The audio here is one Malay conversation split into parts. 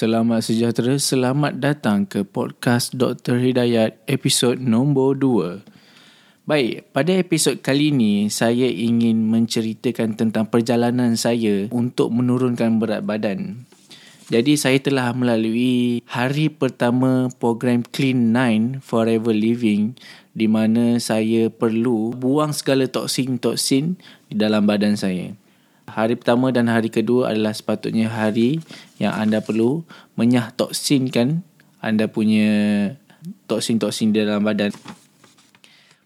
Selamat sejahtera, selamat datang ke podcast Dr. Hidayat episod nombor 2. Baik, pada episod kali ini saya ingin menceritakan tentang perjalanan saya untuk menurunkan berat badan. Jadi saya telah melalui hari pertama program Clean 9 Forever Living di mana saya perlu buang segala toksin-toksin di dalam badan saya. Hari pertama dan hari kedua adalah sepatutnya hari yang anda perlu menyah toksinkan anda punya toksin-toksin di dalam badan.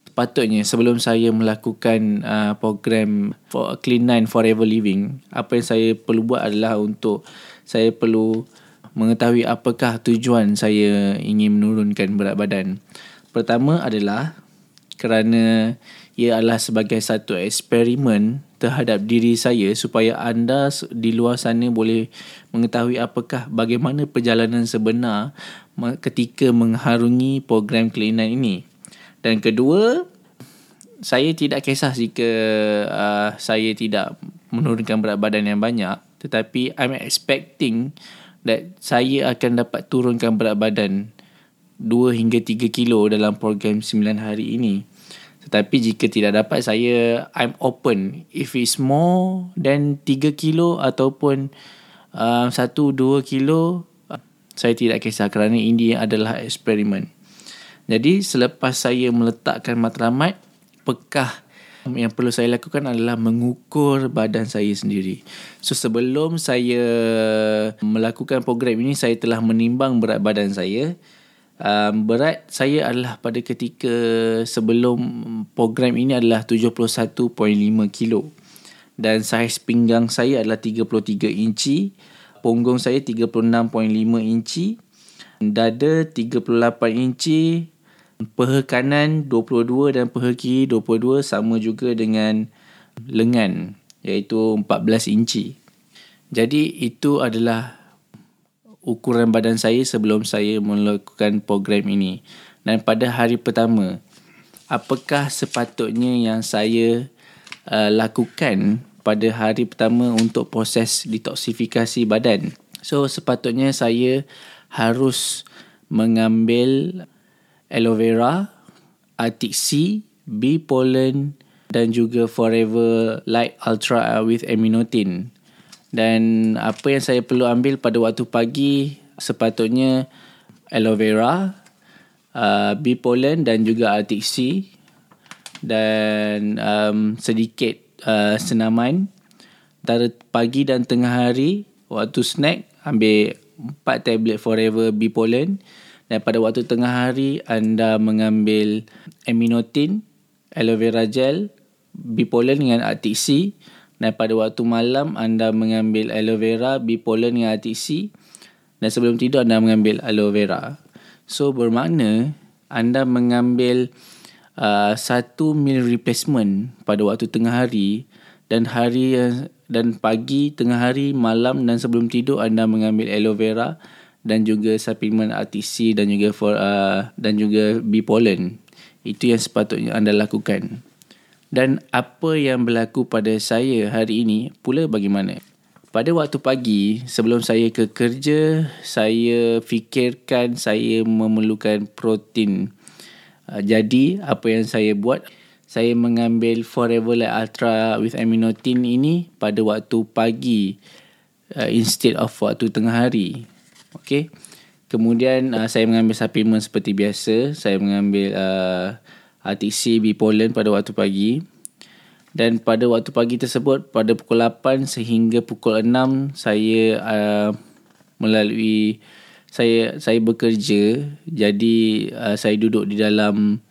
Sepatutnya sebelum saya melakukan uh, program for Clean 9 Forever Living, apa yang saya perlu buat adalah untuk saya perlu mengetahui apakah tujuan saya ingin menurunkan berat badan. Pertama adalah kerana ia adalah sebagai satu eksperimen terhadap diri saya supaya anda di luar sana boleh mengetahui apakah bagaimana perjalanan sebenar ketika mengharungi program kelainan ini. Dan kedua, saya tidak kisah jika uh, saya tidak menurunkan berat badan yang banyak tetapi I'm expecting that saya akan dapat turunkan berat badan 2 hingga 3 kilo dalam program 9 hari ini. Tetapi jika tidak dapat saya I'm open if it's more than 3 kilo ataupun uh, 1 2 kilo saya tidak kisah kerana ini adalah eksperimen. Jadi selepas saya meletakkan matlamat pekah yang perlu saya lakukan adalah mengukur badan saya sendiri. So sebelum saya melakukan program ini saya telah menimbang berat badan saya um, berat saya adalah pada ketika sebelum program ini adalah 71.5 kilo. Dan saiz pinggang saya adalah 33 inci punggung saya 36.5 inci dada 38 inci peha kanan 22 dan peha kiri 22 sama juga dengan lengan iaitu 14 inci. Jadi itu adalah ukuran badan saya sebelum saya melakukan program ini. Dan pada hari pertama, apakah sepatutnya yang saya uh, lakukan pada hari pertama untuk proses detoksifikasi badan? So, sepatutnya saya harus mengambil aloe vera, arctic sea, bee pollen dan juga forever light ultra with aminotin dan apa yang saya perlu ambil pada waktu pagi sepatutnya aloe vera, uh, bee pollen dan juga arctic sea. Dan um, sedikit uh, senaman. Antara pagi dan tengah hari waktu snack ambil 4 tablet forever bee pollen. Dan pada waktu tengah hari anda mengambil aminotin, aloe vera gel, bee pollen dengan arctic sea dan pada waktu malam anda mengambil aloe vera, bipolen dengan RTC dan sebelum tidur anda mengambil aloe vera. So bermakna anda mengambil uh, satu meal replacement pada waktu tengah hari dan hari dan pagi, tengah hari, malam dan sebelum tidur anda mengambil aloe vera dan juga suplemen RTC dan juga for, uh, dan juga bipolen. Itu yang sepatutnya anda lakukan. Dan apa yang berlaku pada saya hari ini pula bagaimana? Pada waktu pagi sebelum saya ke kerja, saya fikirkan saya memerlukan protein. Ah, jadi apa yang saya buat? Saya mengambil Forever Light Ultra with aminotin ini pada waktu pagi uh, instead of waktu tengah hari. Okay. Kemudian uh, saya mengambil suplemen seperti biasa. Saya mengambil uh, RTC bipolen pada waktu pagi. Dan pada waktu pagi tersebut pada pukul 8 sehingga pukul 6 saya uh, melalui saya saya bekerja. Jadi uh, saya duduk di dalam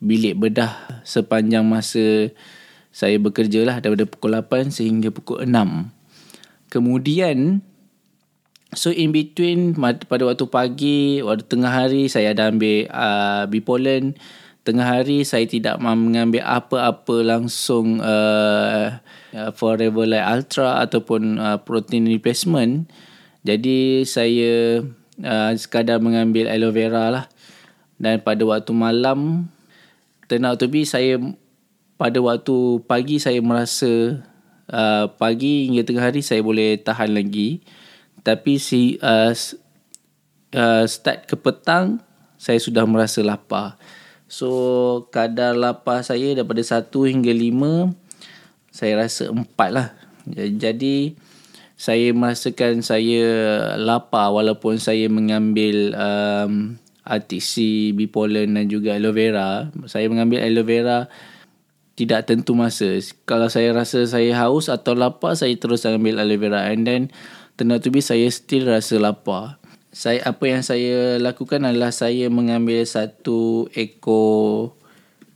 bilik bedah sepanjang masa saya bekerja lah daripada pukul 8 sehingga pukul 6 kemudian so in between pada waktu pagi waktu tengah hari saya ada ambil uh, bipolen tengah hari saya tidak mahu mengambil apa-apa langsung uh, uh, Forever Light Ultra ataupun uh, protein replacement. Jadi saya uh, sekadar mengambil aloe vera lah. Dan pada waktu malam, turn out to be saya pada waktu pagi saya merasa uh, pagi hingga tengah hari saya boleh tahan lagi. Tapi si uh, uh, start ke petang saya sudah merasa lapar. So kadar lapar saya daripada 1 hingga 5 saya rasa 4 lah. Jadi saya merasakan saya lapar walaupun saya mengambil um, RTC, bipolar dan juga aloe vera. Saya mengambil aloe vera tidak tentu masa. Kalau saya rasa saya haus atau lapar, saya terus ambil aloe vera. And then, tengah tu saya still rasa lapar. Saya Apa yang saya lakukan adalah saya mengambil satu ekor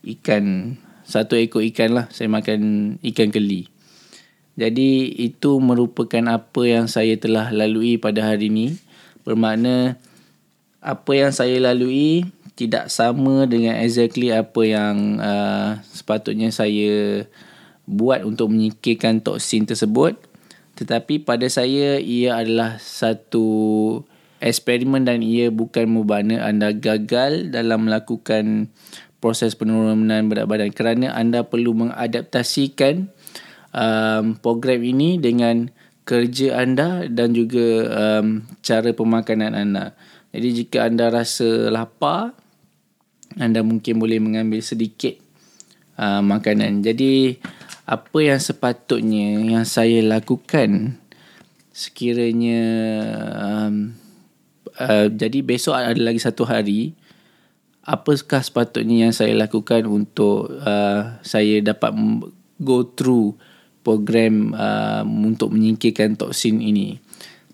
ikan. Satu ekor ikan lah. Saya makan ikan keli. Jadi, itu merupakan apa yang saya telah lalui pada hari ini. Bermakna, apa yang saya lalui tidak sama dengan exactly apa yang uh, sepatutnya saya buat untuk menyingkirkan toksin tersebut tetapi pada saya ia adalah satu eksperimen dan ia bukan bermakna anda gagal dalam melakukan proses penurunan berat badan kerana anda perlu mengadaptasikan um, program ini dengan kerja anda dan juga um, cara pemakanan anda. Jadi jika anda rasa lapar, anda mungkin boleh mengambil sedikit uh, makanan. Jadi apa yang sepatutnya yang saya lakukan sekiranya um, uh, jadi besok ada lagi satu hari apakah sepatutnya yang saya lakukan untuk uh, saya dapat go through program uh, untuk menyingkirkan toksin ini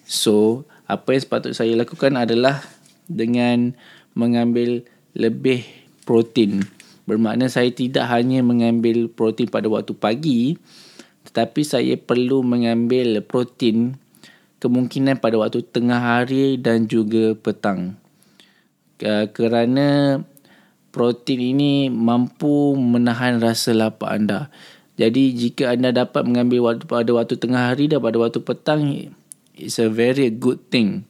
so apa yang sepatutnya saya lakukan adalah dengan mengambil lebih protein. Bermakna saya tidak hanya mengambil protein pada waktu pagi tetapi saya perlu mengambil protein kemungkinan pada waktu tengah hari dan juga petang. Kerana protein ini mampu menahan rasa lapar anda. Jadi jika anda dapat mengambil waktu pada waktu tengah hari dan pada waktu petang it's a very good thing.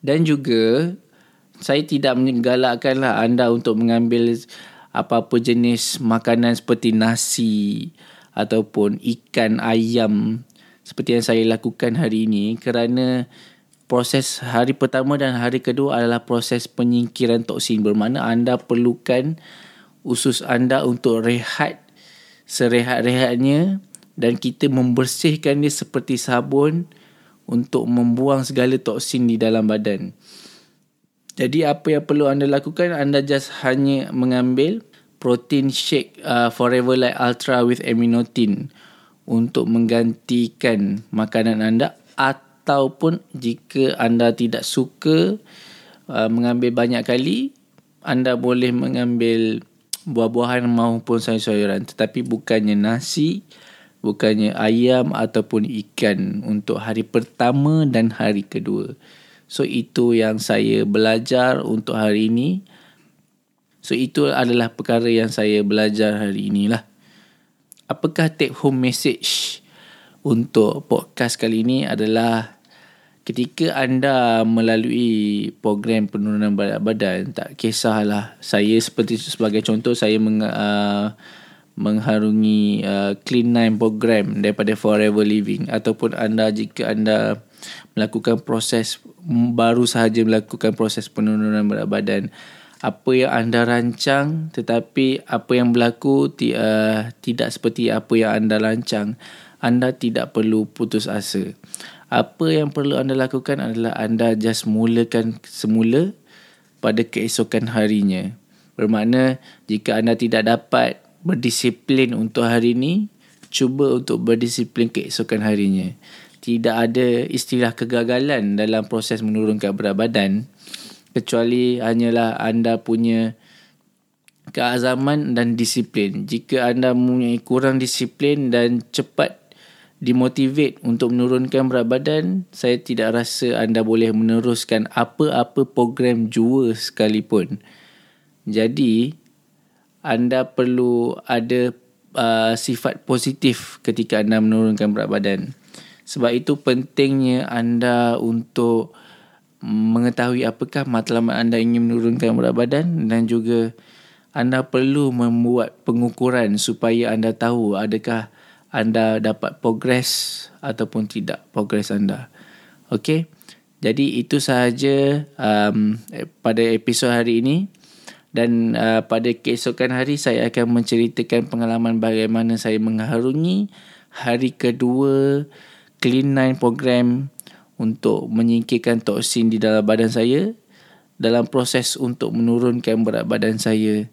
Dan juga saya tidak menggalakkanlah anda untuk mengambil apa-apa jenis makanan seperti nasi ataupun ikan ayam seperti yang saya lakukan hari ini kerana proses hari pertama dan hari kedua adalah proses penyingkiran toksin bermakna anda perlukan usus anda untuk rehat serehat-rehatnya dan kita membersihkan dia seperti sabun untuk membuang segala toksin di dalam badan. Jadi apa yang perlu anda lakukan anda just hanya mengambil protein shake uh, Forever Light Ultra with aminotin untuk menggantikan makanan anda ataupun jika anda tidak suka uh, mengambil banyak kali anda boleh mengambil buah-buahan maupun sayur-sayuran tetapi bukannya nasi bukannya ayam ataupun ikan untuk hari pertama dan hari kedua. So itu yang saya belajar untuk hari ini. So itu adalah perkara yang saya belajar hari inilah. Apakah take home message untuk podcast kali ini adalah ketika anda melalui program penurunan badan badan tak kisahlah saya seperti sebagai contoh saya meng, uh, mengharungi uh, Clean Nine program daripada Forever Living ataupun anda jika anda melakukan proses baru sahaja melakukan proses penurunan berat badan apa yang anda rancang tetapi apa yang berlaku uh, tidak seperti apa yang anda rancang anda tidak perlu putus asa. Apa yang perlu anda lakukan adalah anda just mulakan semula pada keesokan harinya. Bermakna jika anda tidak dapat berdisiplin untuk hari ini, cuba untuk berdisiplin keesokan harinya. Tidak ada istilah kegagalan dalam proses menurunkan berat badan kecuali hanyalah anda punya keazaman dan disiplin. Jika anda mempunyai kurang disiplin dan cepat dimotivate untuk menurunkan berat badan, saya tidak rasa anda boleh meneruskan apa-apa program jua sekalipun. Jadi, anda perlu ada uh, sifat positif ketika anda menurunkan berat badan. Sebab itu pentingnya anda untuk mengetahui apakah matlamat anda ingin menurunkan berat badan dan juga anda perlu membuat pengukuran supaya anda tahu adakah anda dapat progres ataupun tidak progres anda. Okey. Jadi itu sahaja um, pada episod hari ini dan uh, pada keesokan hari saya akan menceritakan pengalaman bagaimana saya mengharungi hari kedua Clean Nine program untuk menyingkirkan toksin di dalam badan saya dalam proses untuk menurunkan berat badan saya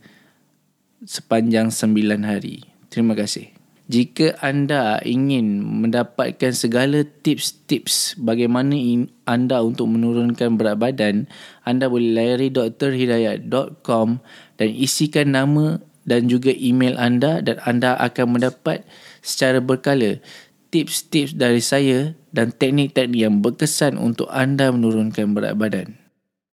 sepanjang 9 hari. Terima kasih. Jika anda ingin mendapatkan segala tips-tips bagaimana anda untuk menurunkan berat badan, anda boleh layari drhidayat.com dan isikan nama dan juga email anda dan anda akan mendapat secara berkala tips-tips dari saya dan teknik-teknik yang berkesan untuk anda menurunkan berat badan.